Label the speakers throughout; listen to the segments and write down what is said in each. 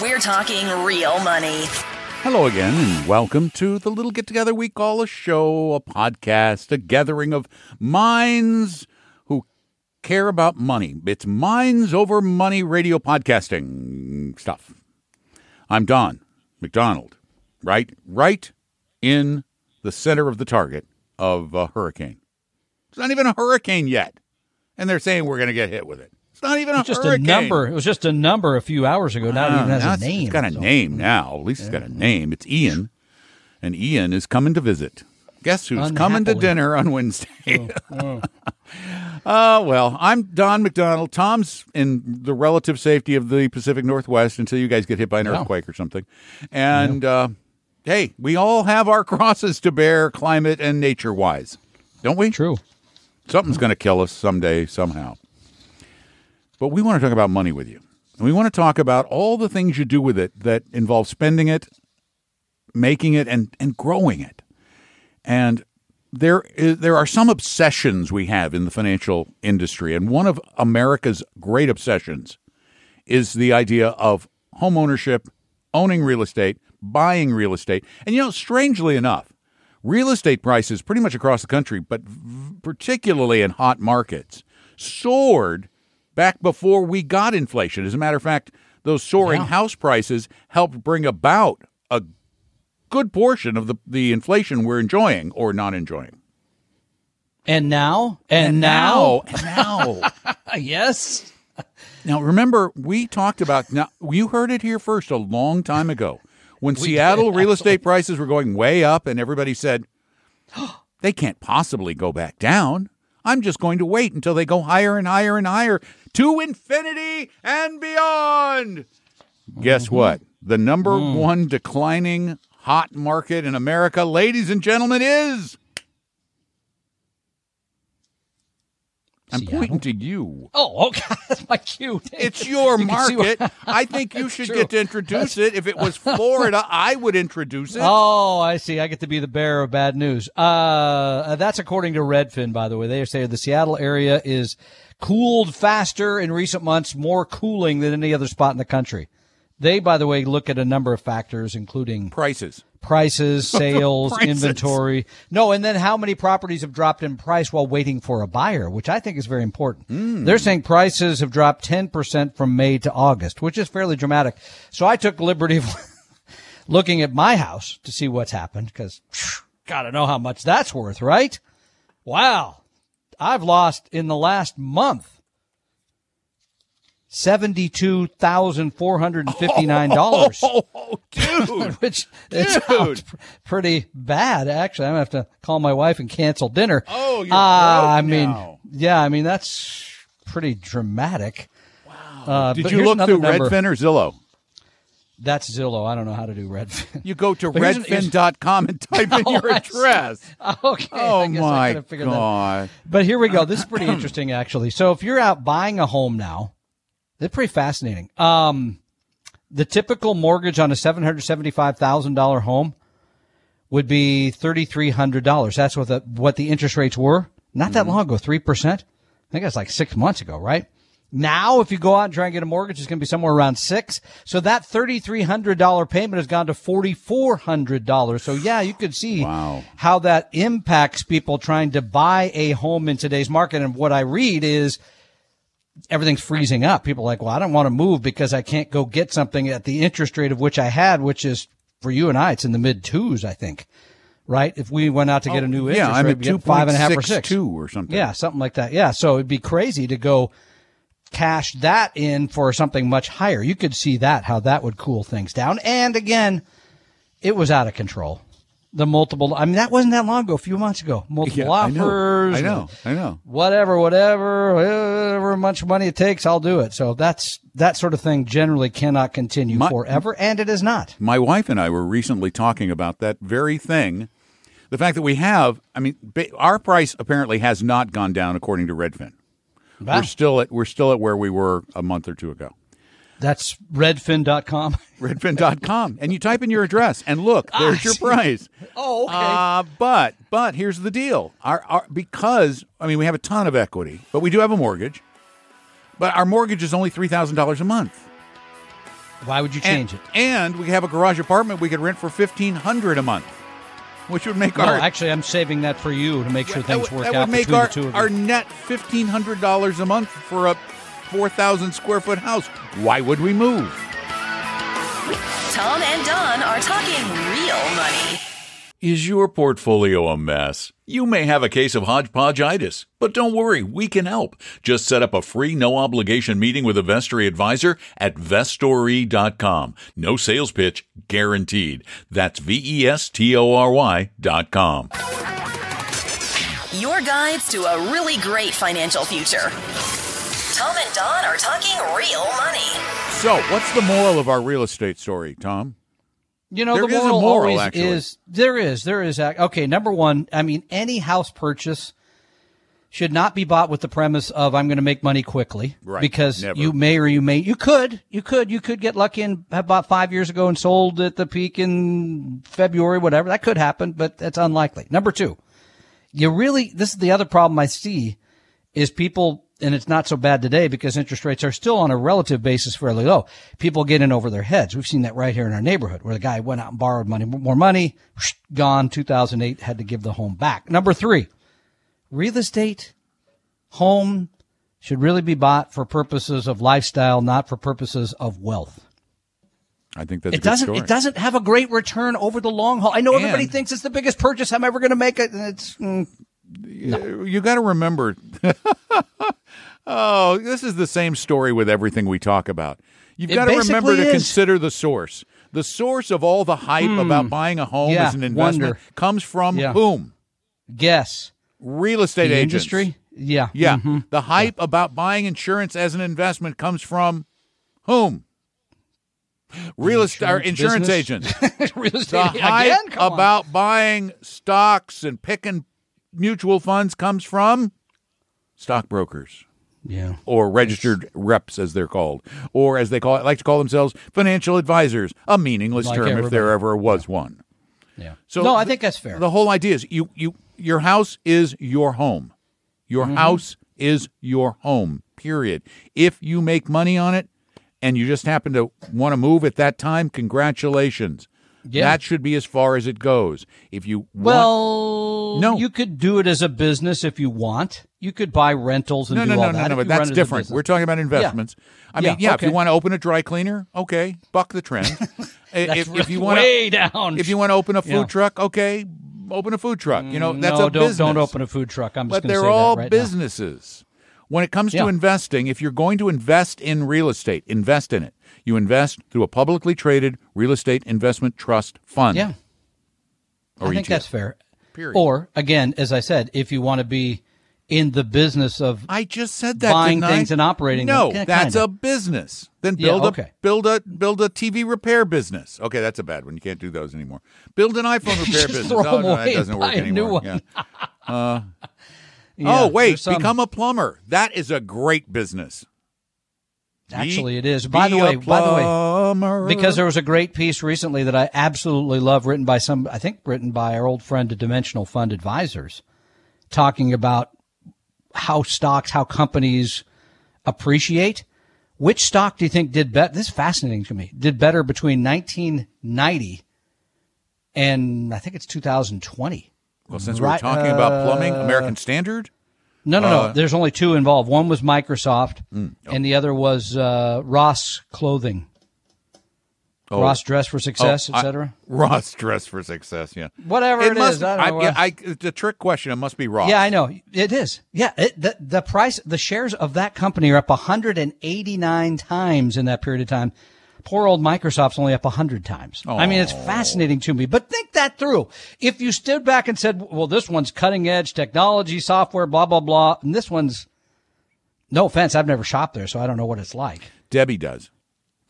Speaker 1: We're talking real money.
Speaker 2: Hello again, and welcome to the little get together we call a show, a podcast, a gathering of minds who care about money. It's Minds Over Money radio podcasting stuff. I'm Don McDonald, right, right in the center of the target of a hurricane. It's not even a hurricane yet, and they're saying we're going to get hit with it. It's not even a
Speaker 3: just
Speaker 2: hurricane.
Speaker 3: a number. It was just a number a few hours ago. Now it even has a name.
Speaker 2: It's got a
Speaker 3: so-
Speaker 2: name now. At least it's got a name. It's Ian, and Ian is coming to visit. Guess who's coming to dinner on Wednesday? Uh, well, I'm Don McDonald. Tom's in the relative safety of the Pacific Northwest until you guys get hit by an
Speaker 3: Yeah.
Speaker 2: earthquake or something. And uh, hey, we all have our crosses to bear, climate and nature wise, don't we?
Speaker 3: True.
Speaker 2: Something's going to kill us someday, somehow. But we want to talk about money with you. And we want to talk about all the things you do with it that involve spending it, making it, and, and growing it. And there is, there are some obsessions we have in the financial industry. And one of America's great obsessions is the idea of home ownership, owning real estate, buying real estate. And you know, strangely enough, real estate prices pretty much across the country, but v- particularly in hot markets, soared back before we got inflation. As a matter of fact, those soaring house prices helped bring about a good portion of the, the inflation we're enjoying or not enjoying.
Speaker 3: And now, and, now,
Speaker 2: and now.
Speaker 3: yes.
Speaker 2: Now, remember, we talked about, now, you heard it here first a long time ago when Seattle real estate prices were going way up, and everybody said, they can't possibly go back down. I'm just going to wait until they go higher and higher and higher to infinity and beyond. Guess mm-hmm. what? The number mm. one declining hot market in America, ladies and gentlemen, is. I'm
Speaker 3: Seattle?
Speaker 2: pointing to you.
Speaker 3: Oh, okay. That's my cue.
Speaker 2: It's your
Speaker 3: You
Speaker 2: market.
Speaker 3: what-
Speaker 2: I think you should
Speaker 3: true.
Speaker 2: get to introduce it. If it was Florida, I would introduce it.
Speaker 3: Oh, I see. I get to be the bearer of bad news. Uh, uh that's according to Redfin, by the way. They say the Seattle area is cooled faster in recent months, more cooling than any other spot in the country. They, by the way, look at a number of factors, including
Speaker 2: Prices.
Speaker 3: prices, sales,
Speaker 2: Prices.
Speaker 3: inventory. No, and then how many properties have dropped in price while waiting for a buyer, which I think is very important. Hmm. They're saying prices have dropped 10% from May to August, which is fairly dramatic. So I took liberty of looking at my house to see what's happened because gotta know how much that's worth, right? Wow. I've lost in the last month $72,459.
Speaker 2: Oh, dude.
Speaker 3: which pr- pretty bad. Actually, I'm gonna have to call my wife and cancel dinner.
Speaker 2: Oh, you're broke
Speaker 3: I mean,
Speaker 2: now.
Speaker 3: yeah, I mean that's pretty dramatic. Wow. Uh,
Speaker 2: Did you look through
Speaker 3: number.
Speaker 2: Redfin or Zillow?
Speaker 3: That's Zillow. I don't know how to do Redfin.
Speaker 2: You go to
Speaker 3: But here's an-
Speaker 2: redfin.com and type in
Speaker 3: Oh,
Speaker 2: your address.
Speaker 3: okay.
Speaker 2: Oh,
Speaker 3: I guess I
Speaker 2: my
Speaker 3: could have figured that out.
Speaker 2: God.
Speaker 3: But here we go. This is pretty interesting, actually. So if you're out buying a home now, they're pretty fascinating. Um, the typical mortgage on a seven hundred seventy-five thousand dollar home would be thirty three hundred dollars. That's what the what the interest rates were not that long ago, three percent. I think that's like six months ago, right? Now, if you go out and try and get a mortgage, it's going to be somewhere around six. So that thirty-three hundred dollar payment has gone to forty-four hundred dollars. So yeah, you could see
Speaker 2: Wow.
Speaker 3: how that impacts people trying to buy a home in today's market. And what I read is everything's freezing up. People are like, well, I don't want to move because I can't go get something at the interest rate of which I had, which is for you and I, it's in the mid twos, I think. Right? If we went out to get a oh, new interest
Speaker 2: Oh, yeah, I'm
Speaker 3: rate,
Speaker 2: at
Speaker 3: get five and a half or six.
Speaker 2: 2.62 or something.
Speaker 3: Yeah, something like that. Yeah. So it'd be crazy to go cash that in for something much higher. You could see that, how that would cool things down. And again, it was out of control. the multiple. I mean, that wasn't that long ago. A few months ago, multiple
Speaker 2: Yeah, I know.
Speaker 3: offers.
Speaker 2: I know. I know.
Speaker 3: Whatever, whatever, whatever much money it takes, I'll do it. So that's that sort of thing. Generally, cannot continue
Speaker 2: My-
Speaker 3: forever, and it is not.
Speaker 2: My wife and I were recently talking about that very thing. The fact that we have, I mean, our price apparently has not gone down according to Redfin.
Speaker 3: Wow.
Speaker 2: We're still at we're still at where we were a month or two ago.
Speaker 3: That's redfin.com.
Speaker 2: Redfin.com, and you type in your address, and look, there's your price.
Speaker 3: Oh, okay.
Speaker 2: Uh, but but here's the deal: our, our because I mean we have a ton of equity, but we do have a mortgage. But our mortgage is only three thousand dollars a month.
Speaker 3: Why would you
Speaker 2: and,
Speaker 3: change it?
Speaker 2: And we have a garage apartment we could rent for fifteen hundred a month, which would make
Speaker 3: No,
Speaker 2: our
Speaker 3: actually, I'm saving that for you to make sure things
Speaker 2: would,
Speaker 3: work
Speaker 2: that
Speaker 3: out
Speaker 2: would make
Speaker 3: between
Speaker 2: our,
Speaker 3: the two of
Speaker 2: our
Speaker 3: you.
Speaker 2: net fifteen hundred dollars a month for a four thousand square foot house. Why would we move?
Speaker 1: Tom and Don are talking real money.
Speaker 4: Is your portfolio a mess? You may have a case of hodgepodgeitis, but don't worry, we can help. Just set up a free, no obligation meeting with a Vestory advisor at vestory.com. No sales pitch guaranteed. That's V E S T O R Y dot com.
Speaker 1: Your guides to a really great financial future. Tom and Don are talking real money.
Speaker 2: So, what's the moral of our real estate story, Tom?
Speaker 3: You know,
Speaker 2: There
Speaker 3: the moral,
Speaker 2: moral,
Speaker 3: always
Speaker 2: actually.
Speaker 3: is there is there is okay. Number one, I mean, any house purchase should not be bought with the premise of I'm going to make money quickly,
Speaker 2: Right,
Speaker 3: Because
Speaker 2: never.
Speaker 3: you may or you may you could you could you could get lucky and have bought five years ago and sold at the peak in February, whatever that could happen, but that's unlikely. Number two, you really this is the other problem I see is people and it's not so bad today because interest rates are still on a relative basis fairly low. People get in over their heads. We've seen that right here in our neighborhood where the guy went out and borrowed money, more money, whoosh, gone. 2008 had to give the home back. Number three, real estate, home should really be bought for purposes of lifestyle, not for purposes of wealth.
Speaker 2: I think that's a
Speaker 3: It
Speaker 2: good
Speaker 3: doesn't.
Speaker 2: story.
Speaker 3: It doesn't have a great return over the long haul. I know everybody thinks it's the biggest purchase I'm ever going to make. It. and It's mm,
Speaker 2: You got to remember. oh, this is the same story with everything we talk about. You've
Speaker 3: It
Speaker 2: got to remember to
Speaker 3: is.
Speaker 2: consider the source. The source of all the hype about buying a home
Speaker 3: Hmm. Yeah,
Speaker 2: as an investment
Speaker 3: wonder.
Speaker 2: comes from
Speaker 3: Yeah.
Speaker 2: whom?
Speaker 3: guess
Speaker 2: Real estate
Speaker 3: the
Speaker 2: agents.
Speaker 3: industry. Yeah.
Speaker 2: Yeah.
Speaker 3: Mhm.
Speaker 2: The hype about buying insurance as an investment comes from whom? Real estate or
Speaker 3: Insurance business?
Speaker 2: agents.
Speaker 3: real
Speaker 2: The hype
Speaker 3: again. Come on.
Speaker 2: about buying stocks and picking mutual funds comes from stockbrokers
Speaker 3: yeah.
Speaker 2: or registered reps, as they're called, or as they call it, like to call themselves, financial advisors. A meaningless
Speaker 3: Like
Speaker 2: term if there ever was one.
Speaker 3: Yeah.
Speaker 2: So
Speaker 3: no, I think that's fair.
Speaker 2: The whole idea is you you your house is your home. Your
Speaker 3: Mm-hmm.
Speaker 2: house is your home. Period. If you make money on it and you just happen to want to move at that time, congratulations.
Speaker 3: Yeah.
Speaker 2: That should be as far as it goes. If you want,
Speaker 3: well,
Speaker 2: No.
Speaker 3: you could do it as a business if you want. You could buy rentals and
Speaker 2: no,
Speaker 3: do
Speaker 2: no,
Speaker 3: all
Speaker 2: no,
Speaker 3: that.
Speaker 2: no, no, but that's
Speaker 3: run it as a
Speaker 2: different. We're talking about investments. I mean,
Speaker 3: Yeah,
Speaker 2: yeah, if you want to open a dry cleaner, okay, buck the trend. If, if you want
Speaker 3: way
Speaker 2: to,
Speaker 3: down.
Speaker 2: if you want to open a food
Speaker 3: Yeah.
Speaker 2: truck, okay, open a food truck. You know, that's
Speaker 3: no,
Speaker 2: a
Speaker 3: don't
Speaker 2: business.
Speaker 3: don't open a food truck. I'm just
Speaker 2: but
Speaker 3: going to say
Speaker 2: they're all
Speaker 3: businesses. now.
Speaker 2: When it comes
Speaker 3: Yeah.
Speaker 2: to investing, if you're going to invest in real estate, invest in it. You invest through a publicly traded real estate investment trust fund.
Speaker 3: Yeah,
Speaker 2: or
Speaker 3: I think
Speaker 2: ETF.
Speaker 3: that's fair.
Speaker 2: Period.
Speaker 3: Or again, as I said, if you want to be in the business of
Speaker 2: I just said that.
Speaker 3: Buying
Speaker 2: I?
Speaker 3: things and operating them.
Speaker 2: No,
Speaker 3: Yeah,
Speaker 2: that's
Speaker 3: kinda.
Speaker 2: a business. Then
Speaker 3: Yeah,
Speaker 2: build
Speaker 3: okay.
Speaker 2: a build a build a TV repair business. Okay, that's a bad one. You can't do those anymore. Build an iPhone repair business. oh
Speaker 3: them
Speaker 2: no, that doesn't work
Speaker 3: buy a new
Speaker 2: anymore.
Speaker 3: one.
Speaker 2: Yeah. Uh, Oh,
Speaker 3: yeah,
Speaker 2: oh wait,
Speaker 3: some-
Speaker 2: become a plumber. That is a great business.
Speaker 3: actually it is. By the way, by the way, because there was a great piece recently that I absolutely love, written by some, I think, written by our old friend, the Dimensional Fund Advisors, talking about how stocks, how companies appreciate. Which stock do you think did better? This is fascinating to me. Did better between 1990 and I think it's 2020.
Speaker 2: Well, since
Speaker 3: Right,
Speaker 2: we're talking about plumbing,
Speaker 3: uh,
Speaker 2: American Standard.
Speaker 3: No, no,
Speaker 2: Uh,
Speaker 3: no. There's only two involved. One was Microsoft,
Speaker 2: Mm, oh.
Speaker 3: and the other was uh, Ross Clothing.
Speaker 2: Oh,
Speaker 3: Ross Dress for Success,
Speaker 2: oh,
Speaker 3: etc.
Speaker 2: Ross Dress for Success. Yeah,
Speaker 3: Whatever it
Speaker 2: must,
Speaker 3: is, I don't know
Speaker 2: yeah, I, it's a trick question. It must be Ross.
Speaker 3: Yeah, I know it is. Yeah, it, the the price, the shares of that company are up 189 times in that period of time. Poor old Microsoft's only up a hundred times. I mean, it's oh. fascinating to me, but think that through. If you stood back and said, well, this one's cutting edge technology, software, blah, blah, blah, and this one's, no offense, I've never shopped there, so I don't know what it's like.
Speaker 2: Debbie does.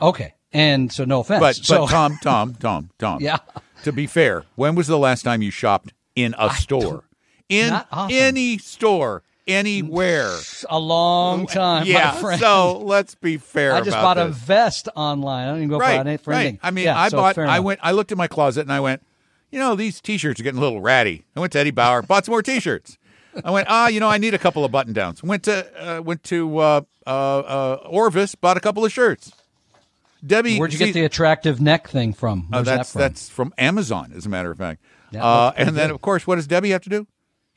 Speaker 3: Okay. And so no offense.
Speaker 2: But
Speaker 3: so,
Speaker 2: but Tom, Tom, Tom, Tom.
Speaker 3: Yeah.
Speaker 2: To be fair, when was the last time you shopped in a store? In any store, anywhere.
Speaker 3: a long time,
Speaker 2: yeah.
Speaker 3: my friend.
Speaker 2: So let's be fair.
Speaker 3: I just bought a vest online. I don't even go
Speaker 2: right,
Speaker 3: for, it for
Speaker 2: right.
Speaker 3: anything.
Speaker 2: I mean,
Speaker 3: Yeah,
Speaker 2: I
Speaker 3: so
Speaker 2: bought. I went. I looked in my closet and I went. You know, these T-shirts are getting a little ratty. I went to Eddie Bauer, bought some more T-shirts. I went. Ah, you know, I need a couple of button downs. Went to uh, went to uh, uh, uh, Orvis, bought a couple of shirts. Debbie,
Speaker 3: Where'd you
Speaker 2: see-
Speaker 3: get the attractive neck thing from?
Speaker 2: Uh, that's
Speaker 3: that from?
Speaker 2: that's from Amazon, as a matter of fact. Uh, and then,
Speaker 3: good.
Speaker 2: of course, what does Debbie have to do?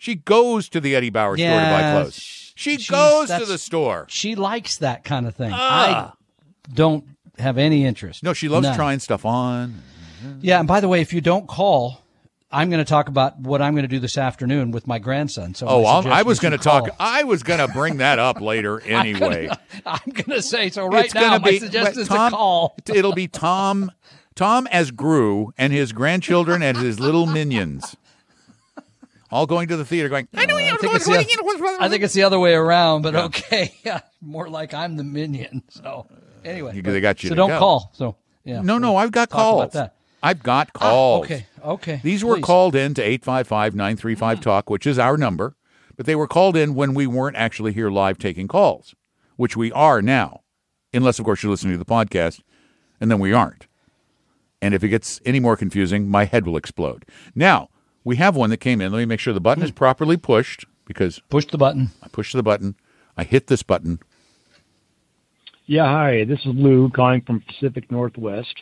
Speaker 2: She goes to the Eddie Bauer store to buy clothes. She goes to the store.
Speaker 3: She likes that kind of thing. Ah. I don't have any interest.
Speaker 2: No, she loves
Speaker 3: None.
Speaker 2: trying stuff on.
Speaker 3: Yeah, and by the way, if you don't call, I'm going to talk about what I'm going to do this afternoon with my grandson. So
Speaker 2: Oh, I was going to talk. I was going to bring that up later anyway.
Speaker 3: I'm going to say so right
Speaker 2: it's
Speaker 3: now. My
Speaker 2: be
Speaker 3: suggestion is to call.
Speaker 2: It'll be Tom, Tom as Gru and his grandchildren and his little minions, all going to the theater, going. I know uh,
Speaker 3: I think, it's the, I think it's the other way around, but okay. Yeah, more like I'm the minion. So uh, anyway,
Speaker 2: You- they got you
Speaker 3: So don't
Speaker 2: go.
Speaker 3: call. So yeah.
Speaker 2: No, no, I've got calls.
Speaker 3: that.
Speaker 2: I've got
Speaker 3: Ah,
Speaker 2: calls.
Speaker 3: okay. Okay.
Speaker 2: These were
Speaker 3: Please.
Speaker 2: called in to 855 935 mm. Talk, which is our number, but they were called in when we weren't actually here live taking calls, which we are now, unless, of course, you're listening to the podcast, and then we aren't. And if it gets any more confusing, my head will explode. Now, we have one that came in. Let me make sure the button
Speaker 3: Hmm.
Speaker 2: is properly pushed because
Speaker 3: Push the button.
Speaker 2: I pushed the button, I hit this button.
Speaker 5: Yeah, hi. This is Lou calling from Pacific Northwest.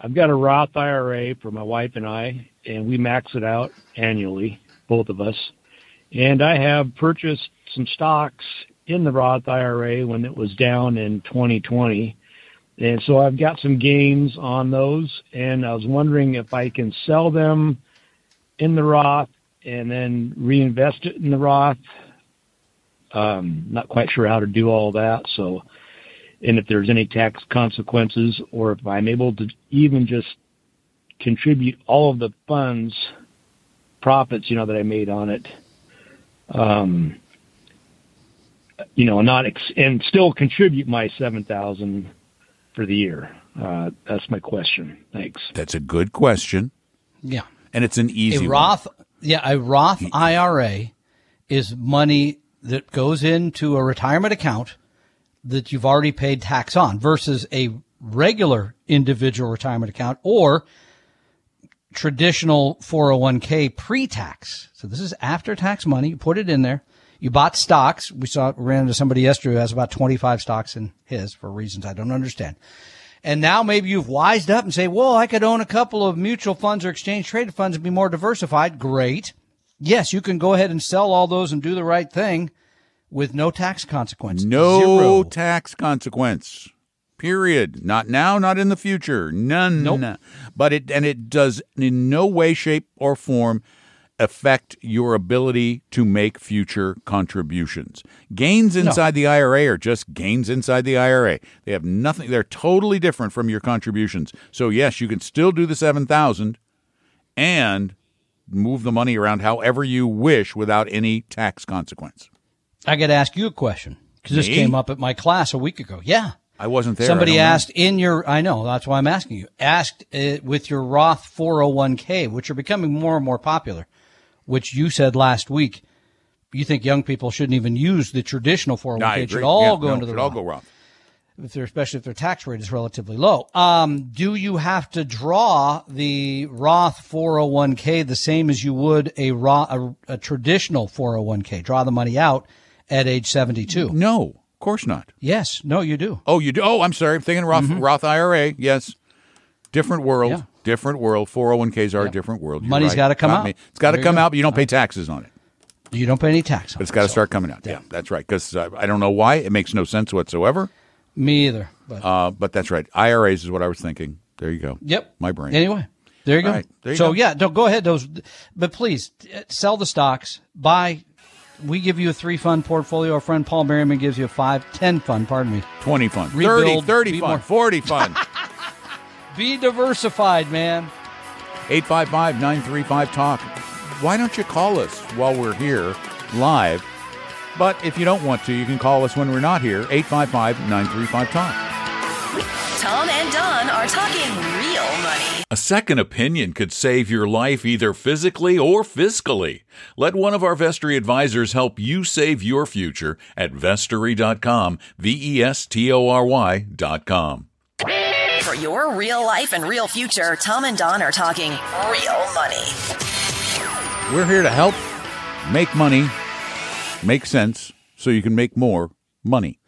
Speaker 5: I've got a Roth IRA for my wife and I, and we max it out annually, both of us. And I have purchased some stocks in the Roth IRA when it was down in 2020. And so I've got some gains on those, and I was wondering if I can sell them in the Roth and then reinvest it in the Roth. Um, not quite sure how to do all that, so and if there's any tax consequences or if I'm able to even just contribute all of the funds, profits, you know, that I made on it, um, you know, not ex- and still contribute my 7,000 for the year. Uh, that's my question. Thanks.
Speaker 2: That's a good question,
Speaker 3: Yeah.
Speaker 2: And it's an easy
Speaker 3: a
Speaker 2: one.
Speaker 3: Roth, yeah, a Roth mm-hmm. IRA is money that goes into a retirement account that you've already paid tax on versus a regular individual retirement account or traditional 401k pre-tax. So this is after tax money. You put it in there. You bought stocks. We saw, ran into somebody yesterday who has about 25 stocks in his for reasons I don't understand. And now maybe you've wised up and say, well, I could own a couple of mutual funds or exchange traded funds and be more diversified. Great. Yes, you can go ahead and sell all those and do the right thing with no tax consequence.
Speaker 2: No
Speaker 3: Zero.
Speaker 2: tax consequence. Period. Not now, not in the future. None.
Speaker 3: Nope.
Speaker 2: But it and it does in no way, shape, or form affect your ability to make future contributions. Gains inside the IRA are just gains inside the IRA. They have nothing they're totally different from your contributions. So yes, you can still do the 7000 and move the money around however you wish without any tax consequence.
Speaker 3: I got to ask you a question because this came up at my class a week ago. Yeah.
Speaker 2: I wasn't there.
Speaker 3: Somebody
Speaker 2: don't know.
Speaker 3: asked in your, I know, that's why I'm asking you, asked uh, with your Roth 401k, which are becoming more and more popular, which you said last week, you think young people shouldn't even use the traditional 401k.
Speaker 2: I
Speaker 3: It should all
Speaker 2: Yeah,
Speaker 3: go
Speaker 2: no,
Speaker 3: into the
Speaker 2: should all go Roth.
Speaker 3: if they're, especially if their tax rate is relatively low. Um, do you have to draw the Roth 401k the same as you would a, Roth, a, a traditional 401k? Draw the money out at age 72.
Speaker 2: No, of course not.
Speaker 3: Yes. No, you do.
Speaker 2: Oh, you do? Oh, I'm sorry. I'm thinking Roth, Roth IRA. Yes. Different world.
Speaker 3: Mm-hmm. Yeah.
Speaker 2: Different world. 401ks are a different world. You're
Speaker 3: Money's
Speaker 2: right.
Speaker 3: gotta come
Speaker 2: Got
Speaker 3: out.
Speaker 2: me. It's got to come
Speaker 3: go.
Speaker 2: out, but you don't pay taxes on it.
Speaker 3: You don't pay any tax on
Speaker 2: But it's
Speaker 3: it,
Speaker 2: got to
Speaker 3: so-
Speaker 2: start coming out. Yeah, that's right. Because uh, I don't know why. It makes no sense whatsoever.
Speaker 3: Me either. But
Speaker 2: Uh, but that's right. IRAs is what I was thinking. There you go.
Speaker 3: yep,
Speaker 2: My brain.
Speaker 3: Anyway, there you go.
Speaker 2: Right, there you
Speaker 3: so
Speaker 2: go.
Speaker 3: yeah, don't go ahead. Those, but please uh, sell the stocks. Buy. We give you a three fund portfolio. Our friend Paul Merriman gives you a five, ten fund. Pardon me.
Speaker 2: 20 fun.
Speaker 3: Rebuild,
Speaker 2: 30, 30
Speaker 3: be
Speaker 2: fun.
Speaker 3: more-
Speaker 2: 40 fun.
Speaker 3: Be diversified, man.
Speaker 2: 855 935 Talk. Why don't you call us while we're here live? But if you don't want to, you can call us when we're not here, 855 935 Talk.
Speaker 1: Tom and Don are talking real money.
Speaker 4: A second opinion could save your life either physically or fiscally. Let one of our Vestory advisors help you save your future at vestory.com, V E S T O R Y.com.
Speaker 1: For your real life and real future, Tom and Don are talking real money.
Speaker 2: We're here to help make money make sense so you can make more money.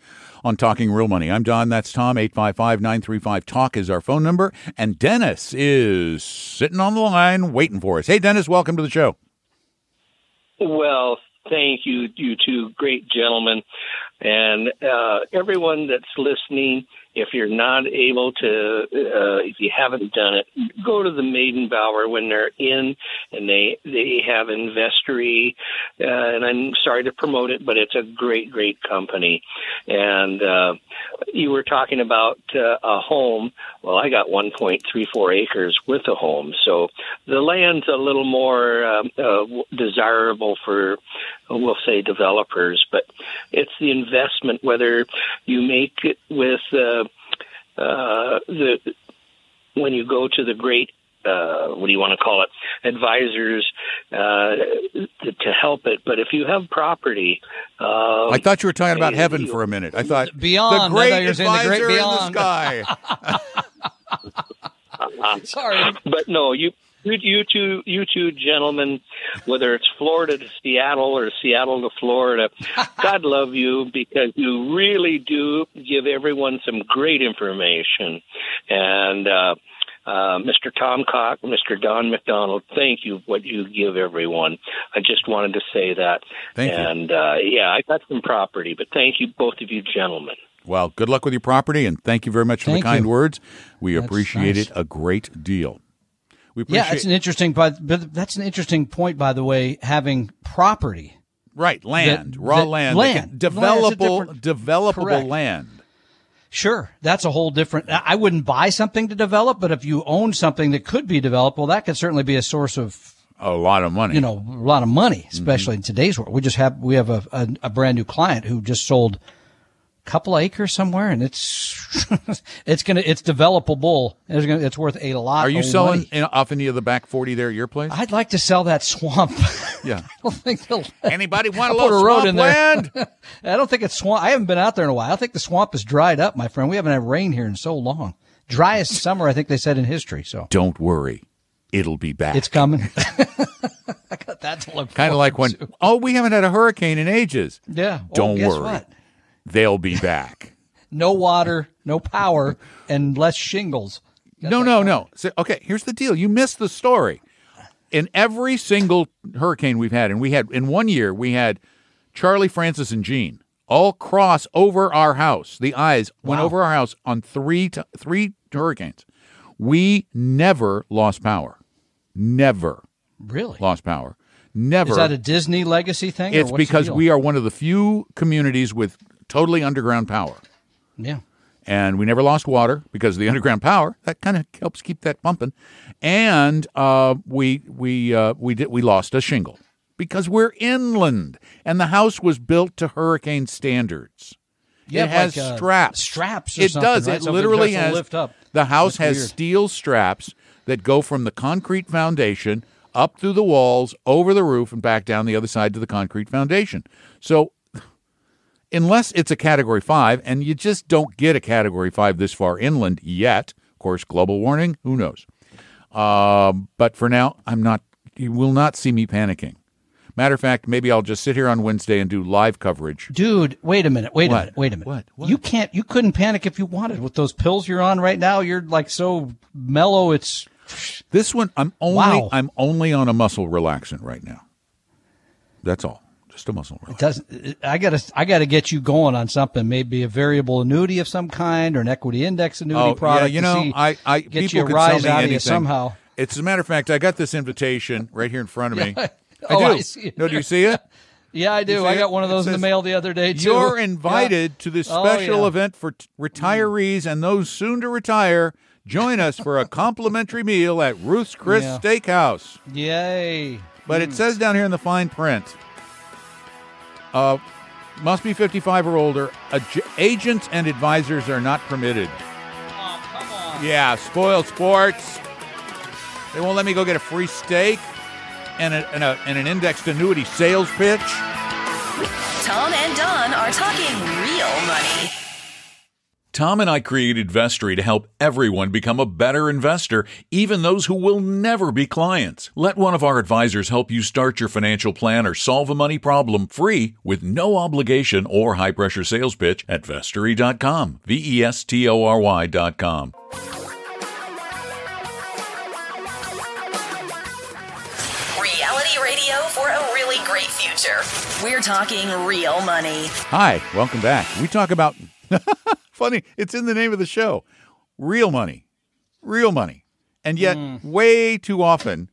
Speaker 2: On Talking Real Money, I'm Don. That's Tom. 855 935 Talk is our phone number. And Dennis is sitting on the line waiting for us. Hey, Dennis, welcome to the show.
Speaker 6: Well, thank you, you two great gentlemen. And uh, everyone that's listening, if you're not able to, uh, if you haven't done it, go to the Maidenbauer when they're in, and they they have Investory. Uh, and I'm sorry to promote it, but it's a great, great company. And uh, you were talking about uh, a home. Well, I got 1.34 acres with a home, so the land's a little more um, uh, desirable for, we'll say, developers. But it's the investment, whether you make it with uh, uh, the when you go to the great uh, what do you want to call it advisors uh, to, to help it. But if you have property, uh,
Speaker 2: I thought you were talking about
Speaker 6: you-
Speaker 2: heaven for a minute. I thought
Speaker 3: Beyond.
Speaker 2: the
Speaker 3: I
Speaker 2: great
Speaker 3: thought you were the
Speaker 2: advisor
Speaker 3: great
Speaker 2: in the sky.
Speaker 3: Sorry.
Speaker 6: but no, you. You, you two, you two gentlemen, whether it's Florida to Seattle or Seattle to Florida, God love you because you really do give everyone some great information. And uh, uh, Mr. Tom Cock, Mr. Don McDonald, thank you what you give everyone. I just wanted to say that.
Speaker 2: Thank you.
Speaker 6: and uh, yeah, I got some property, but thank you both of you gentlemen.
Speaker 2: Well, good luck with your property, and thank you very much for
Speaker 3: Thank
Speaker 2: the kind
Speaker 3: you.
Speaker 2: words. We
Speaker 3: That's
Speaker 2: appreciate
Speaker 3: nice.
Speaker 2: it a great deal. We
Speaker 3: Yeah,
Speaker 2: appreciate
Speaker 3: that's an interesting, but, but that's an interesting point, by the way, having property.
Speaker 2: right land, raw land,
Speaker 3: land.
Speaker 2: That can-
Speaker 3: Land's a
Speaker 2: developable, developable
Speaker 3: Correct.
Speaker 2: land.
Speaker 3: Sure, that's a whole different. I wouldn't buy something to develop, but if you own something that could be developed, well, that could certainly be a source of
Speaker 2: A lot of money.
Speaker 3: you know a lot of money,
Speaker 2: Mm-hmm.
Speaker 3: especially in today's world. We just have we have a, a, a brand new client who just sold couple acres somewhere, and it's it's gonna it's developable. It's gonna it's worth a lot.
Speaker 2: Are you selling in, off any of the back forty there at your place?
Speaker 3: I'd like to sell that swamp.
Speaker 2: yeah.
Speaker 3: I don't think they'll.
Speaker 2: Anybody want a little
Speaker 3: a road
Speaker 2: swamp
Speaker 3: in there.
Speaker 2: land?
Speaker 3: I don't think it's swamp. I haven't been out there in a while. I think the swamp is dried up, my friend. We haven't had rain here in so long. Driest summer, I think they said in history. So
Speaker 2: Don't worry, it'll be back.
Speaker 3: it's coming. I got that to look.
Speaker 2: kind of like when
Speaker 3: to.
Speaker 2: oh, we haven't had a hurricane in ages.
Speaker 3: Yeah.
Speaker 2: Don't
Speaker 3: guess
Speaker 2: worry,
Speaker 3: what?
Speaker 2: They'll be back.
Speaker 3: No water, no power, and less shingles.
Speaker 2: no, no, no. So, okay, here's the deal. You missed the story. In every single hurricane we've had, and we had in one year, we had Charley, Frances, and Jeanne all cross over our house. The eyes went over our house on three t- three hurricanes. We never lost power. Never
Speaker 3: Really?
Speaker 2: lost power. Never.
Speaker 3: Is that a Disney legacy thing? or
Speaker 2: it's because we are one of the few communities with totally underground power.
Speaker 3: Yeah.
Speaker 2: and we never lost water because of the underground power. That kind of helps keep that pumping. And uh, we we uh, we did we lost a shingle because we're inland, and the house was built to hurricane standards.
Speaker 3: Yeah,
Speaker 2: it has
Speaker 3: like, uh,
Speaker 2: straps.
Speaker 3: straps or
Speaker 2: it does.
Speaker 3: right?
Speaker 2: It
Speaker 3: Something
Speaker 2: literally has.
Speaker 3: lift up.
Speaker 2: The house
Speaker 3: That's
Speaker 2: has
Speaker 3: weird.
Speaker 2: steel straps that go from the concrete foundation up through the walls, over the roof, and back down the other side to the concrete foundation. So unless it's a category five, and you just don't get a category five this far inland yet. Of course, global warning, who knows? Um, but for now, I'm not. You will not see me panicking. Matter of fact, maybe I'll just sit here on Wednesday and do live coverage.
Speaker 3: Dude, wait a minute. Wait
Speaker 2: What?
Speaker 3: a minute. Wait a minute.
Speaker 2: What? What?
Speaker 3: You can't. You couldn't panic if you wanted with those pills you're on right now. You're like so mellow. It's
Speaker 2: This one, I'm only
Speaker 3: Wow.
Speaker 2: I'm only on a muscle relaxant right now. That's all, just a muscle relaxant.
Speaker 3: doesn't. I gotta. I gotta get you going on something. Maybe a variable annuity of some kind or an equity index annuity
Speaker 2: Oh,
Speaker 3: product.
Speaker 2: yeah, you know,
Speaker 3: see-
Speaker 2: I, I
Speaker 3: get
Speaker 2: people
Speaker 3: you a
Speaker 2: can
Speaker 3: rise out of
Speaker 2: anything
Speaker 3: you somehow.
Speaker 2: It's as a matter of fact, I got this invitation right here in front of me.
Speaker 3: Oh,
Speaker 2: do.
Speaker 3: I see it.
Speaker 2: No, do you see it?
Speaker 3: Yeah, I do. I got one of
Speaker 2: It
Speaker 3: those in the mail the other day too.
Speaker 2: You're
Speaker 3: Yeah.
Speaker 2: invited to this
Speaker 3: Oh,
Speaker 2: special
Speaker 3: yeah.
Speaker 2: event for t- retirees and those soon to retire. Join us for a complimentary meal at Ruth's Chris
Speaker 3: Yeah.
Speaker 2: Steakhouse.
Speaker 3: Yay.
Speaker 2: But it says down here in the fine print, uh, must be 55 or older. Ag- agents and advisors are not permitted.
Speaker 3: Oh, come on.
Speaker 2: Yeah, spoiled sports. They won't let me go get a free steak and, a, and, a, and an indexed annuity sales pitch.
Speaker 1: Tom and Don are talking real money.
Speaker 4: Tom and I created Vestory to help everyone become a better investor, even those who will never be clients. Let one of our advisors help you start your financial plan or solve a money problem free with no obligation or high pressure sales pitch at vestory.com. V E S T O R Y.com.
Speaker 1: Reality radio for a really great future. We're talking real money.
Speaker 2: Hi, welcome back. We talk about funny, it's in the name of the show. Real money. Real money. And yet mm. way too often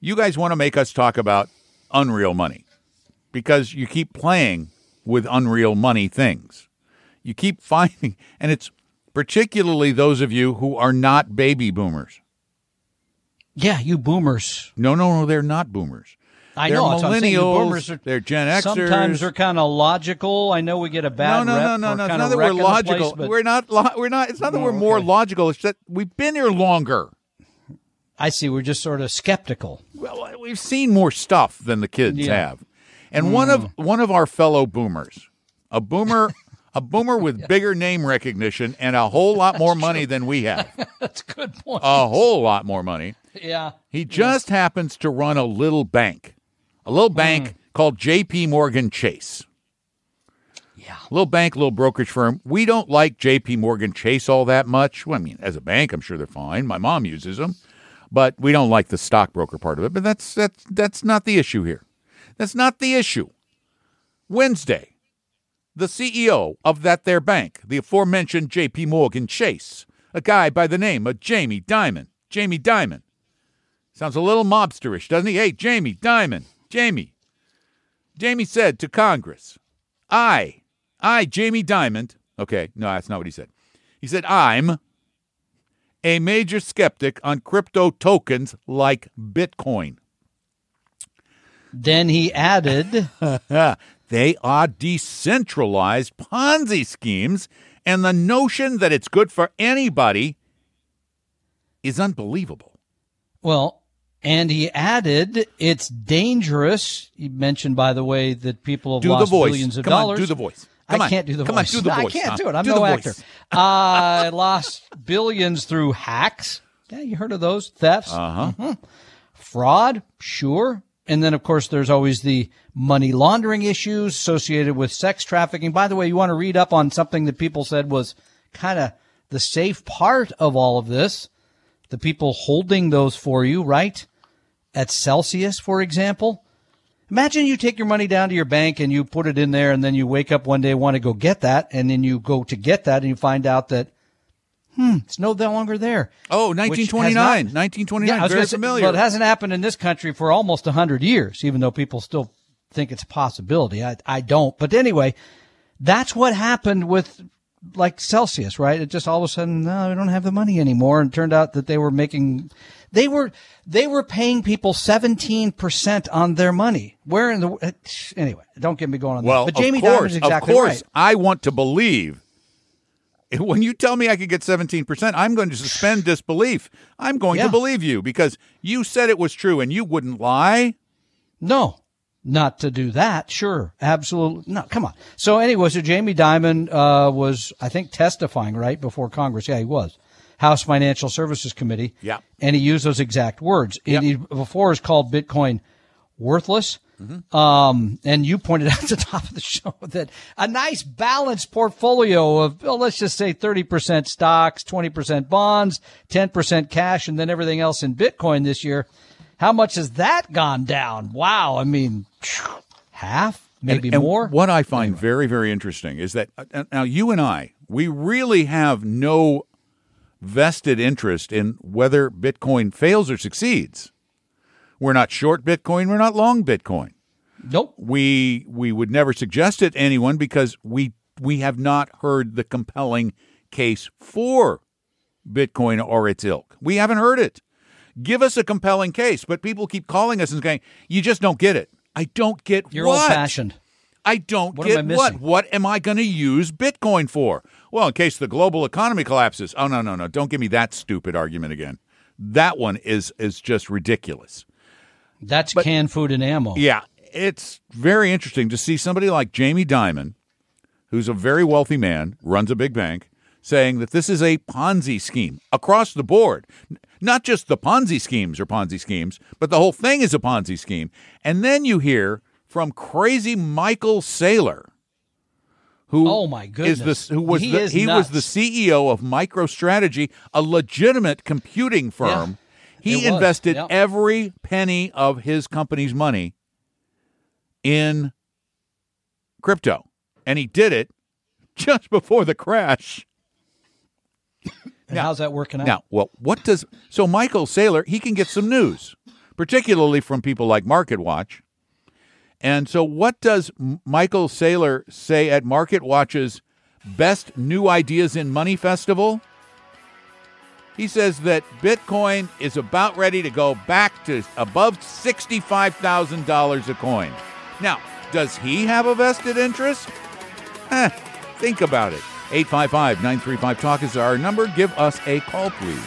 Speaker 2: you guys want to make us talk about unreal money because you keep playing with unreal money things. You keep finding and it's particularly those of you who are not baby boomers.
Speaker 3: Yeah, you boomers.
Speaker 2: No, no, no, they're not boomers.
Speaker 3: I
Speaker 2: They're
Speaker 3: know. that's what I'm saying. You
Speaker 2: millennials,
Speaker 3: boomers are,
Speaker 2: they're Gen Xers.
Speaker 3: Sometimes they're kind of logical. I know we get a bad
Speaker 2: no, no,
Speaker 3: rep
Speaker 2: no, no, no. It's not that we're
Speaker 3: the place,
Speaker 2: logical.
Speaker 3: but
Speaker 2: we're not. Lo- we're not. It's not that
Speaker 3: No,
Speaker 2: we're oh,
Speaker 3: more
Speaker 2: logical. It's that we've been here longer.
Speaker 3: I see. We're just sort of skeptical.
Speaker 2: Well, uh, we've seen more stuff than the kids
Speaker 3: Yeah.
Speaker 2: have. And one of mm. one of our fellow boomers, a boomer, a boomer with bigger name recognition and a whole lot more money than we have.
Speaker 3: That's a good point.
Speaker 2: A whole lot more money.
Speaker 3: yeah.
Speaker 2: He just happens to run a little bank, Hmm. a little bank called J.P. Morgan Chase.
Speaker 3: Yeah.
Speaker 2: Little bank, little brokerage firm. We don't like J.P. Morgan Chase all that much. Well, I mean, as a bank, I'm sure they're fine. My mom uses them, but we don't like the stockbroker part of it. But that's that's that's not the issue here. That's not the issue. Wednesday, the CEO of that there bank, the aforementioned J.P. Morgan Chase, a guy by the name of Jamie Dimon. Jamie Dimon. Sounds a little mobsterish, doesn't he? Hey, Jamie Dimon. Jamie. Jamie said to Congress, I, I, Jamie Dimon, Okay, no, that's not what he said. He said, I'm a major skeptic on crypto tokens like Bitcoin.
Speaker 3: Then he added,
Speaker 2: they are decentralized Ponzi schemes, and the notion that it's good for anybody is unbelievable.
Speaker 3: well, and he added, it's dangerous. He mentioned, by the way, that people have
Speaker 2: Do the
Speaker 3: lost
Speaker 2: voice.
Speaker 3: billions of
Speaker 2: Come on, do the voice. Come
Speaker 3: I
Speaker 2: on.
Speaker 3: can't do the
Speaker 2: Come on,
Speaker 3: voice.
Speaker 2: do the
Speaker 3: No,
Speaker 2: voice,
Speaker 3: I can't do it. I'm
Speaker 2: Do
Speaker 3: no actor.
Speaker 2: voice.
Speaker 3: I lost billions through hacks. Yeah, you heard of those thefts?
Speaker 2: Uh huh.
Speaker 3: fraud, sure. And then, of course, there's always the money laundering issues associated with sex trafficking. By the way, you want to read up on something that people said was kind of the safe part of all of this. The people holding those for you, right? At Celsius, for example. Imagine you take your money down to your bank and you put it in there and then you wake up one day, want to go get that. And then you go to get that and you find out that, hmm, it's no longer there.
Speaker 2: Oh,
Speaker 3: Which
Speaker 2: 1929.
Speaker 3: not-
Speaker 2: 1929.
Speaker 3: I was
Speaker 2: very
Speaker 3: say,
Speaker 2: familiar.
Speaker 3: Well, it hasn't happened in this country for almost 100 years, even though people still think it's a possibility. I, I don't. But anyway, that's what happened with like Celsius, right? It just all of a sudden, no, we don't have the money anymore. And it turned out that they were making, they were, they were paying people 17% on their money. Where in the, uh, anyway, don't get me going on
Speaker 2: Well,
Speaker 3: that. But Jamie
Speaker 2: of course,
Speaker 3: exactly
Speaker 2: of course,
Speaker 3: right.
Speaker 2: I want to believe. When you tell me I could get 17%, I'm going to suspend disbelief. I'm going
Speaker 3: Yeah.
Speaker 2: to believe you because you said it was true and you wouldn't lie.
Speaker 3: No, not to do that. Sure. Absolutely. No, come on. So anyway, so Jamie Dimon, uh, was, I think, testifying right before Congress. Yeah, he was. House Financial Services Committee.
Speaker 2: Yeah.
Speaker 3: And he used those exact words.
Speaker 2: Yep.
Speaker 3: He before is called Bitcoin worthless. Um, and you pointed out at the top of the show that a nice balanced portfolio of, well, let's just say 30% stocks, 20% bonds, 10% cash, and then everything else in Bitcoin this year. How much has that gone down? Wow. I mean, half, maybe
Speaker 2: And- and
Speaker 3: more.
Speaker 2: What I find very, very interesting is that uh, now you and I, we really have no vested interest in whether Bitcoin fails or succeeds. We're not short Bitcoin. We're not long Bitcoin.
Speaker 3: Nope.
Speaker 2: we we would never suggest it to anyone because we we have not heard the compelling case for Bitcoin or its ilk. We haven't heard it. Give us a compelling case, but people keep calling us and saying, "You just don't get it." I don't get
Speaker 3: You're
Speaker 2: what.
Speaker 3: old fashioned.
Speaker 2: I don't
Speaker 3: What
Speaker 2: get
Speaker 3: I
Speaker 2: what. What am I going to use Bitcoin for? Well, in case the global economy collapses. Oh no, no, no! Don't give me that stupid argument again. That one is is just ridiculous.
Speaker 3: That's canned food and ammo.
Speaker 2: Yeah, it's very interesting to see somebody like Jamie Dimon, who's a very wealthy man, runs a big bank, saying that this is a Ponzi scheme across the board. Not just the Ponzi schemes are Ponzi schemes, but the whole thing is a Ponzi scheme. And then you hear from crazy Michael Saylor, who
Speaker 3: Oh, my
Speaker 2: is
Speaker 3: goodness.
Speaker 2: the who was
Speaker 3: He
Speaker 2: the,
Speaker 3: is
Speaker 2: he was the CEO of MicroStrategy, a legitimate computing firm. He invested
Speaker 3: yep.
Speaker 2: every penny of his company's money in crypto. And he did it just before the crash.
Speaker 3: And how's that working out?
Speaker 2: Now, well, what does so Michael Saylor, he can get some news, particularly from people like MarketWatch. And so what does Michael Saylor say at MarketWatch's Best New Ideas in Money Festival? He says that Bitcoin is about ready to go back to above $65,000 a coin. Now, does he have a vested interest? Eh, think about it. 855 935 Talk is our number. Give us a call, please.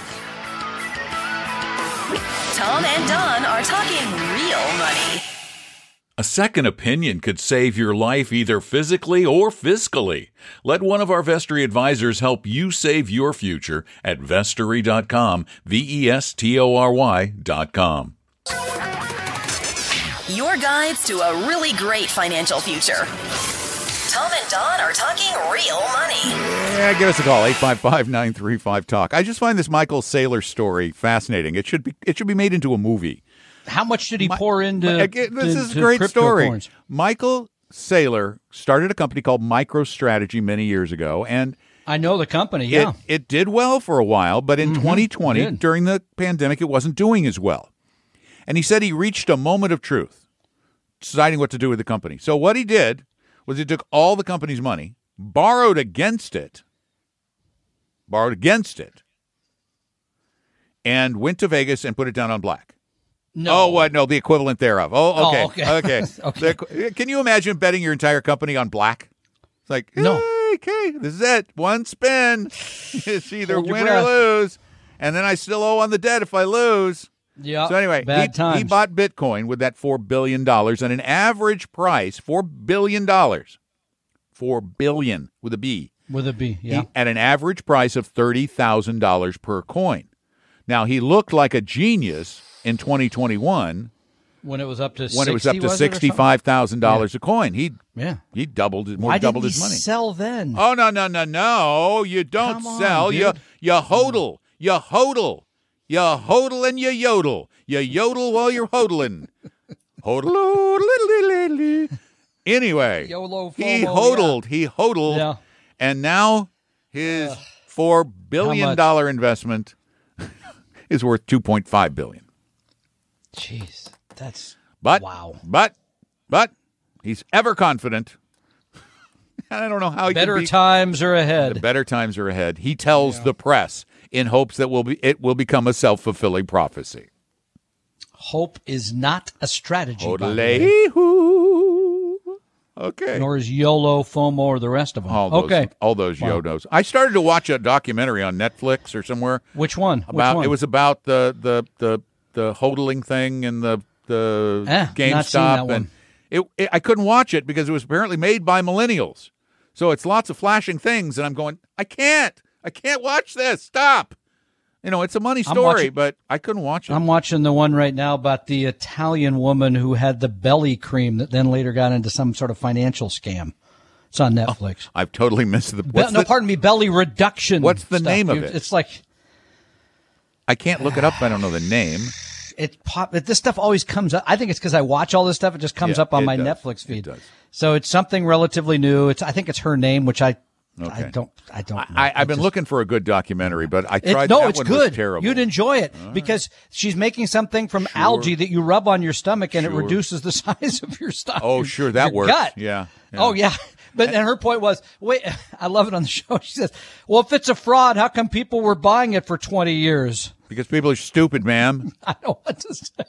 Speaker 1: Tom and Don are talking real money.
Speaker 4: A second opinion could save your life either physically or fiscally. Let one of our Vestory advisors help you save your future at vestory.com, V E S T O R Y.com.
Speaker 1: Your guides to a really great financial future. Tom and Don are talking real money.
Speaker 2: Yeah, give us a call 855-935 Talk. I just find this Michael Saylor story fascinating. It should be it should be made into a movie.
Speaker 3: How much did he pour into
Speaker 2: My- again, this
Speaker 3: to-
Speaker 2: is a great story.
Speaker 3: coins?
Speaker 2: Michael Saylor started a company called MicroStrategy many years ago and
Speaker 3: I know the company. Yeah. Mm-hmm.
Speaker 2: It, it did well for a while, but in 2020, during the pandemic, it wasn't doing as well. And he said he reached a moment of truth, deciding what to do with the company. So what he did was he took all the company's money, borrowed against it, borrowed against it, and went to Vegas and put it down on black.
Speaker 3: no.
Speaker 2: Oh, what? No, the equivalent thereof. Oh,
Speaker 3: Oh,
Speaker 2: okay.
Speaker 3: okay.
Speaker 2: okay.
Speaker 3: Okay.
Speaker 2: The can you imagine betting your entire company on black? It's like,
Speaker 3: No.
Speaker 2: hey, okay, this is it. One spin. It's either win
Speaker 3: breath.
Speaker 2: or lose. And then I still owe on the debt if I lose.
Speaker 3: Yeah.
Speaker 2: So anyway,
Speaker 3: bad
Speaker 2: he,
Speaker 3: times.
Speaker 2: he bought Bitcoin with that four billion dollars and an average price, four billion dollars. Four billion with a B.
Speaker 3: with a B.
Speaker 2: He-
Speaker 3: Yeah.
Speaker 2: at an average price of thirty thousand dollars per coin. Now he looked like a genius in 2021
Speaker 3: when it was up to
Speaker 2: when it was up to sixty five thousand dollars a coin. He?
Speaker 3: Yeah.
Speaker 2: he doubled it more
Speaker 3: Why
Speaker 2: doubled his money.
Speaker 3: sell then?
Speaker 2: Oh no no no no! You don't
Speaker 3: Come on,
Speaker 2: sell. you you hodl. You hodl. You hodl and you yodel. You yodel while you're hodling. Hodl. Anyway,
Speaker 3: YOLO
Speaker 2: he hodled. He hodled.
Speaker 3: Yeah.
Speaker 2: And now his four billion dollar investment is worth two point five billion.
Speaker 3: Jeez, that's
Speaker 2: But
Speaker 3: wow.
Speaker 2: But but he's ever confident. I don't know how he
Speaker 3: Better
Speaker 2: be,
Speaker 3: times are ahead.
Speaker 2: The better times are ahead. He tells the press in hopes that will be it will become a self fulfilling prophecy.
Speaker 3: Hope is not a strategy. by the way,
Speaker 2: Odele-hoo. Okay.
Speaker 3: Nor is YOLO, FOMO, or the rest of them.
Speaker 2: all those,
Speaker 3: okay.
Speaker 2: all those
Speaker 3: Wow.
Speaker 2: yodos. I started to watch a documentary on Netflix or somewhere
Speaker 3: Which one?
Speaker 2: about
Speaker 3: Which one?
Speaker 2: it was about the the the the hodling thing and the the
Speaker 3: Eh,
Speaker 2: GameStop and it, it I couldn't watch it because it was apparently made by millennials. So it's lots of flashing things and I'm going, I can't. I can't watch this. Stop. You know, it's a money story,
Speaker 3: watching-
Speaker 2: but I couldn't watch it.
Speaker 3: I'm watching the one right now about the Italian woman who had the belly cream that then later got into some sort of financial scam. It's on oh, Netflix.
Speaker 2: I've totally missed the,
Speaker 3: Be- no,
Speaker 2: the-
Speaker 3: pardon me, belly reduction.
Speaker 2: What's the
Speaker 3: stuff.
Speaker 2: name of it?
Speaker 3: It's like
Speaker 2: I can't look it up. I don't know the name.
Speaker 3: it pop. It, this stuff always comes up. I think it's because I watch all this stuff. It just comes
Speaker 2: Yeah,
Speaker 3: up on my
Speaker 2: does.
Speaker 3: Netflix
Speaker 2: It
Speaker 3: feed.
Speaker 2: does.
Speaker 3: So it's something relatively new. It's I think it's her name, which I I
Speaker 2: Okay.
Speaker 3: don't I don't. know.
Speaker 2: I, I've
Speaker 3: It
Speaker 2: been
Speaker 3: just-
Speaker 2: looking for a good documentary, but I
Speaker 3: It,
Speaker 2: tried.
Speaker 3: no,
Speaker 2: that
Speaker 3: it's good.
Speaker 2: Was terrible.
Speaker 3: You'd enjoy it because she's making something from algae that you rub on your stomach and
Speaker 2: Sure.
Speaker 3: it reduces the size of your stomach.
Speaker 2: Oh, sure, that works.
Speaker 3: Gut.
Speaker 2: Yeah, yeah.
Speaker 3: Oh yeah. But and her point was, wait, I love it on the show. She says, "Well, if it's a fraud, how come people were buying it for 20 years?"
Speaker 2: Because people are stupid, ma'am.
Speaker 3: I don't what to say.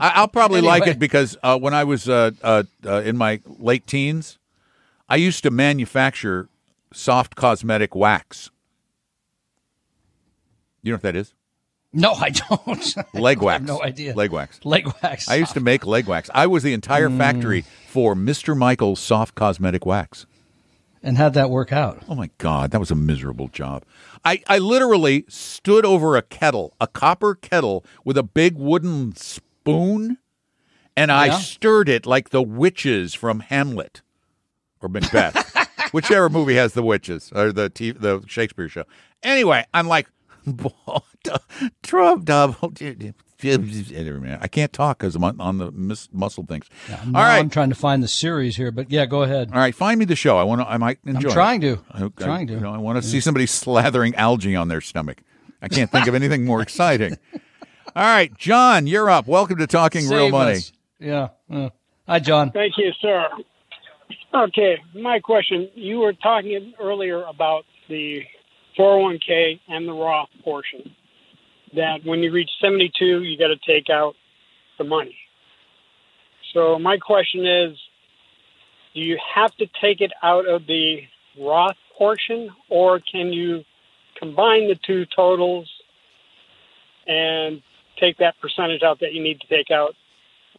Speaker 2: I, I'll probably like it because uh, when I was uh, uh, uh, in my late teens, I used to manufacture soft cosmetic wax. You know what that is?
Speaker 3: No, I don't.
Speaker 2: Leg
Speaker 3: I
Speaker 2: wax.
Speaker 3: have no idea.
Speaker 2: Leg wax.
Speaker 3: Leg wax.
Speaker 2: I used to make leg wax. I was the entire
Speaker 3: Mm.
Speaker 2: factory for Mr. Michael's soft cosmetic wax.
Speaker 3: And how'd that work out?
Speaker 2: Oh my God, that was a miserable job. I, I literally stood over a kettle, a copper kettle with a big wooden spoon, and I
Speaker 3: Yeah?
Speaker 2: stirred it like the witches from Hamlet or Macbeth, whichever movie has the witches or the t- the Shakespeare show. Anyway, I'm like, Trump double. I can't talk because I'm on, on the mis- muscle things.
Speaker 3: Now
Speaker 2: All right,
Speaker 3: I'm trying to find the series here, but yeah, go ahead.
Speaker 2: all right, find me the show. I want to. I might enjoy. it.
Speaker 3: trying to.
Speaker 2: I,
Speaker 3: I'm trying to.
Speaker 2: You know, I want to see somebody slathering algae on their stomach. I can't think of anything more exciting. All right, John, you're up. Welcome to Talking Real Money.
Speaker 3: us. Yeah. Uh, hi, John.
Speaker 7: Thank you, sir. Okay, my question. You were talking earlier about the 401k and the Roth portion. That when you reach 72, you got to take out the money. So my question is, do you have to take it out of the Roth portion, or can you combine the two totals and take that percentage out that you need to take out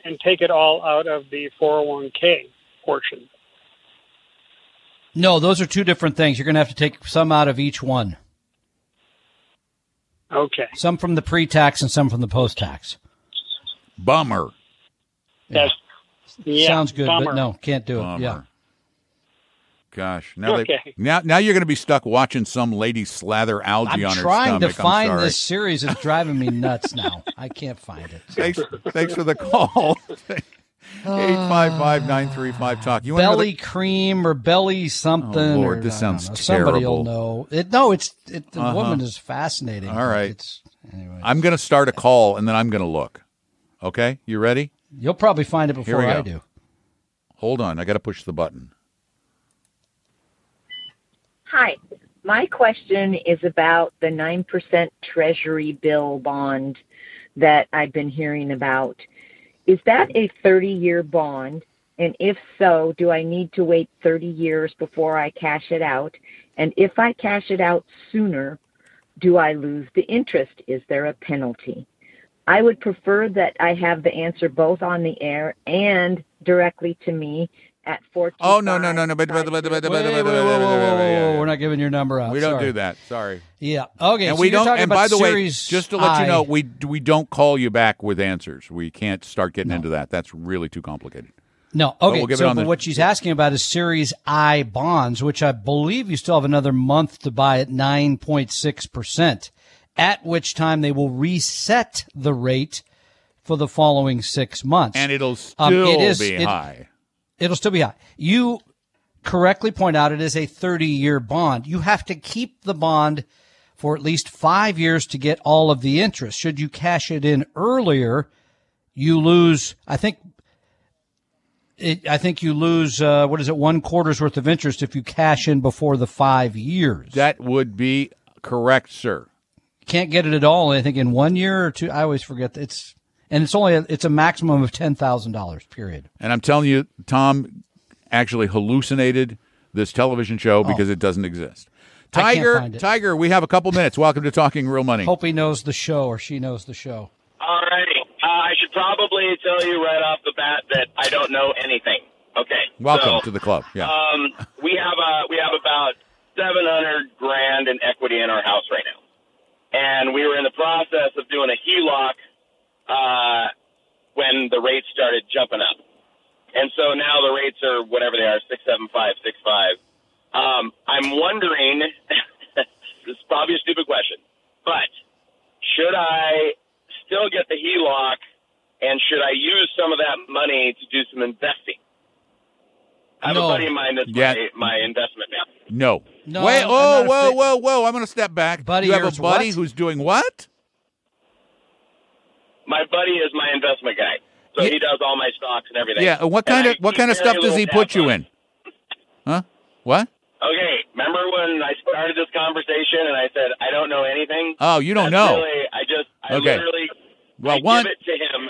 Speaker 7: and take it all out of the 401k portion?
Speaker 3: No, those are two different things. You're going to have to take some out of each one.
Speaker 7: Okay.
Speaker 3: Some from the pre-tax and some from the post-tax.
Speaker 2: Bummer.
Speaker 7: That's yeah,
Speaker 3: Sounds good,
Speaker 7: bummer.
Speaker 3: but no, can't do it.
Speaker 2: Bummer.
Speaker 3: Yeah.
Speaker 2: Gosh, now they,
Speaker 7: Okay.
Speaker 2: now now you're going to be stuck watching some lady slather algae
Speaker 3: I'm
Speaker 2: on her stomach. I'm
Speaker 3: trying
Speaker 2: to find
Speaker 3: this series. It's driving me nuts now. I can't find it.
Speaker 2: Thanks, thanks for the call. Eight five five nine three five talk. You want another-
Speaker 3: belly cream or belly something.
Speaker 2: Oh, Lord,
Speaker 3: or,
Speaker 2: this
Speaker 3: I
Speaker 2: sounds
Speaker 3: don't know. Somebody will know. It, no, it's it, the
Speaker 2: Uh-huh.
Speaker 3: woman is fascinating.
Speaker 2: All right.
Speaker 3: It's,
Speaker 2: I'm going to start a call and then I'm going to look. Okay, you ready?
Speaker 3: you'll probably find it before I
Speaker 2: go.
Speaker 3: do.
Speaker 2: Hold on, I got to push the button.
Speaker 8: Hi. My question is about the 9% Treasury bill bond that I've been hearing about. Is that a 30 year bond? And if so, do I need to wait 30 years before I cash it out? And if I cash it out sooner, do I lose the interest? Is there a penalty? I would prefer that I have the answer both on the air and directly to me at 14.
Speaker 2: Oh no no no no! But, but, but, but, but.
Speaker 3: We're not giving your number out.
Speaker 2: We don't
Speaker 3: Sorry.
Speaker 2: do that. Sorry.
Speaker 3: Yeah. Okay.
Speaker 2: and
Speaker 3: so
Speaker 2: we
Speaker 3: you're
Speaker 2: don't.
Speaker 3: talking
Speaker 2: And
Speaker 3: about
Speaker 2: by the way, just to let
Speaker 3: I.
Speaker 2: you know, we we don't call you back with answers. We can't start getting into that. That's really too complicated.
Speaker 3: No,
Speaker 2: But
Speaker 3: okay.
Speaker 2: we'll
Speaker 3: so,
Speaker 2: the-
Speaker 3: what she's asking about is Series I bonds, which I believe you still have another month to buy at 9.6%, at which time they will reset the rate for the following six months.
Speaker 2: And it'll still
Speaker 3: Um, it is-
Speaker 2: be
Speaker 3: it-
Speaker 2: high.
Speaker 3: It'll still be high. You correctly point out it is a 30 year bond. You have to keep the bond for at least five years to get all of the interest. Should you cash it in earlier, you lose, I think, it, I think you lose, uh, what is it, one quarter's worth of interest if you cash in before the five years.
Speaker 2: That would be correct, sir.
Speaker 3: Can't get it at all, I think, in one year or two. I always forget that it's, and it's only, a, it's a maximum of $10,000, period.
Speaker 2: And I'm telling you, Tom actually hallucinated this television show because it doesn't exist.
Speaker 3: Oh. I can't
Speaker 2: Tiger. Tiger, we have a couple minutes. Welcome to Talking Real Money.
Speaker 3: Hope he knows the show or she knows the show.
Speaker 9: All righty. Uh, I should probably tell you right off the bat that I don't know anything. Okay.
Speaker 2: Welcome
Speaker 9: so,
Speaker 2: to the club. Yeah.
Speaker 9: Um, we have uh, we have about seven hundred grand in equity in our house right now, and we were in the process of doing a HELOC uh, when the rates started jumping up, and so now the rates are whatever they are six seven five six five. Um, I'm wondering. this is probably a stupid question, but should I still get the HELOC, and should I use some of that money to do some investing? I have
Speaker 3: No.
Speaker 9: a buddy of mine that's
Speaker 2: Yeah.
Speaker 9: my, my investment now.
Speaker 2: no.
Speaker 3: No,
Speaker 2: Wait.
Speaker 3: I'm-
Speaker 2: oh,
Speaker 3: I'm not
Speaker 2: whoa, whoa, whoa! I'm going to step back.
Speaker 3: Buddy
Speaker 2: you have a buddy
Speaker 3: what?
Speaker 2: who's doing what?
Speaker 9: My buddy is my investment guy, so
Speaker 2: Yeah.
Speaker 9: he does all my stocks and everything.
Speaker 2: Yeah. and What
Speaker 9: And
Speaker 2: kind
Speaker 9: I
Speaker 2: of what kind of stuff does he put you
Speaker 9: on
Speaker 2: in? Huh? What?
Speaker 9: Okay, remember when I started this conversation and I said I don't know anything?
Speaker 2: Oh, you don't
Speaker 9: That's
Speaker 2: know.
Speaker 9: Really, I just, I
Speaker 2: Okay.
Speaker 9: literally,
Speaker 2: Well,
Speaker 9: I
Speaker 2: one.
Speaker 9: give it to him.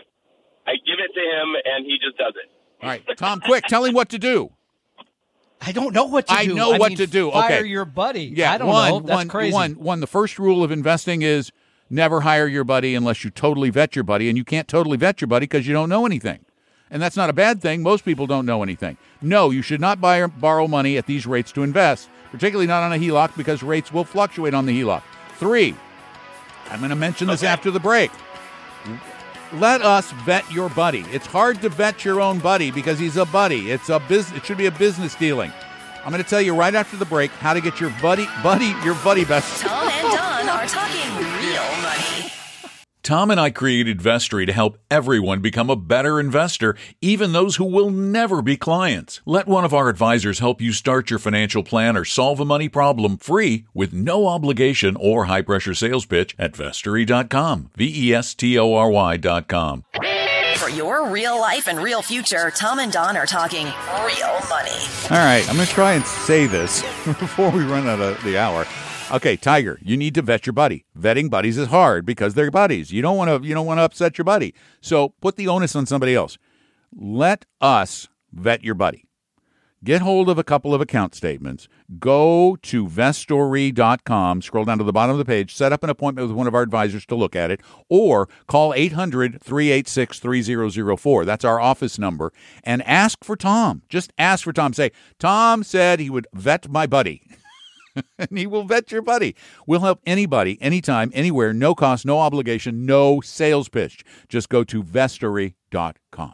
Speaker 9: I give it to him, and he just does it.
Speaker 2: All right, Tom, quick, tell him what to do.
Speaker 3: I don't know what to do.
Speaker 2: I know what
Speaker 3: mean,
Speaker 2: to do.
Speaker 3: Fire
Speaker 2: Okay.
Speaker 3: your buddy.
Speaker 2: Yeah,
Speaker 3: I don't
Speaker 2: one,
Speaker 3: know. That's
Speaker 2: one-
Speaker 3: crazy.
Speaker 2: one- one, The first rule of investing is never hire your buddy unless you totally vet your buddy, and you can't totally vet your buddy because you don't know anything. And that's not a bad thing. Most people don't know anything. No, you should not buy or borrow money at these rates to invest, particularly not on a HELOC because rates will fluctuate on the HELOC. Three, I'm going to mention this after the break. Let us vet your buddy. It's hard to vet your own buddy because he's a buddy. It's a business. It should be a business dealing. I'm going to tell you right after the break how to get your buddy, buddy, your buddy best.
Speaker 1: Tom and Don are talking real money.
Speaker 4: Tom and I created Vestory to help everyone become a better investor, even those who will never be clients. Let one of our advisors help you start your financial plan or solve a money problem free with no obligation or high pressure sales pitch at vestory.com. V E S T O R Y.com.
Speaker 1: For your real life and real future, Tom and Don are talking real money.
Speaker 2: All right, I'm going to try and say this before we run out of the hour. Okay, Tiger, you need to vet your buddy. Vetting buddies is hard because they're buddies. You don't want to you don't want to upset your buddy. So put the onus on somebody else. Let us vet your buddy. Get hold of a couple of account statements. Go to vestory.com, scroll down to the bottom of the page, set up an appointment with one of our advisors to look at it, or call 800 386 3004. That's our office number. And ask for Tom. Just ask for Tom. Say, Tom said he would vet my buddy. and he will vet your buddy. We'll help anybody, anytime, anywhere, no cost, no obligation, no sales pitch. Just go to vestory.com.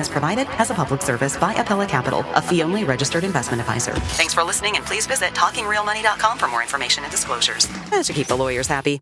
Speaker 10: is provided as a public service by Appella Capital, a fee-only registered investment advisor. Thanks for listening, and please visit talkingrealmoney.com for more information and disclosures. That should keep the lawyers happy.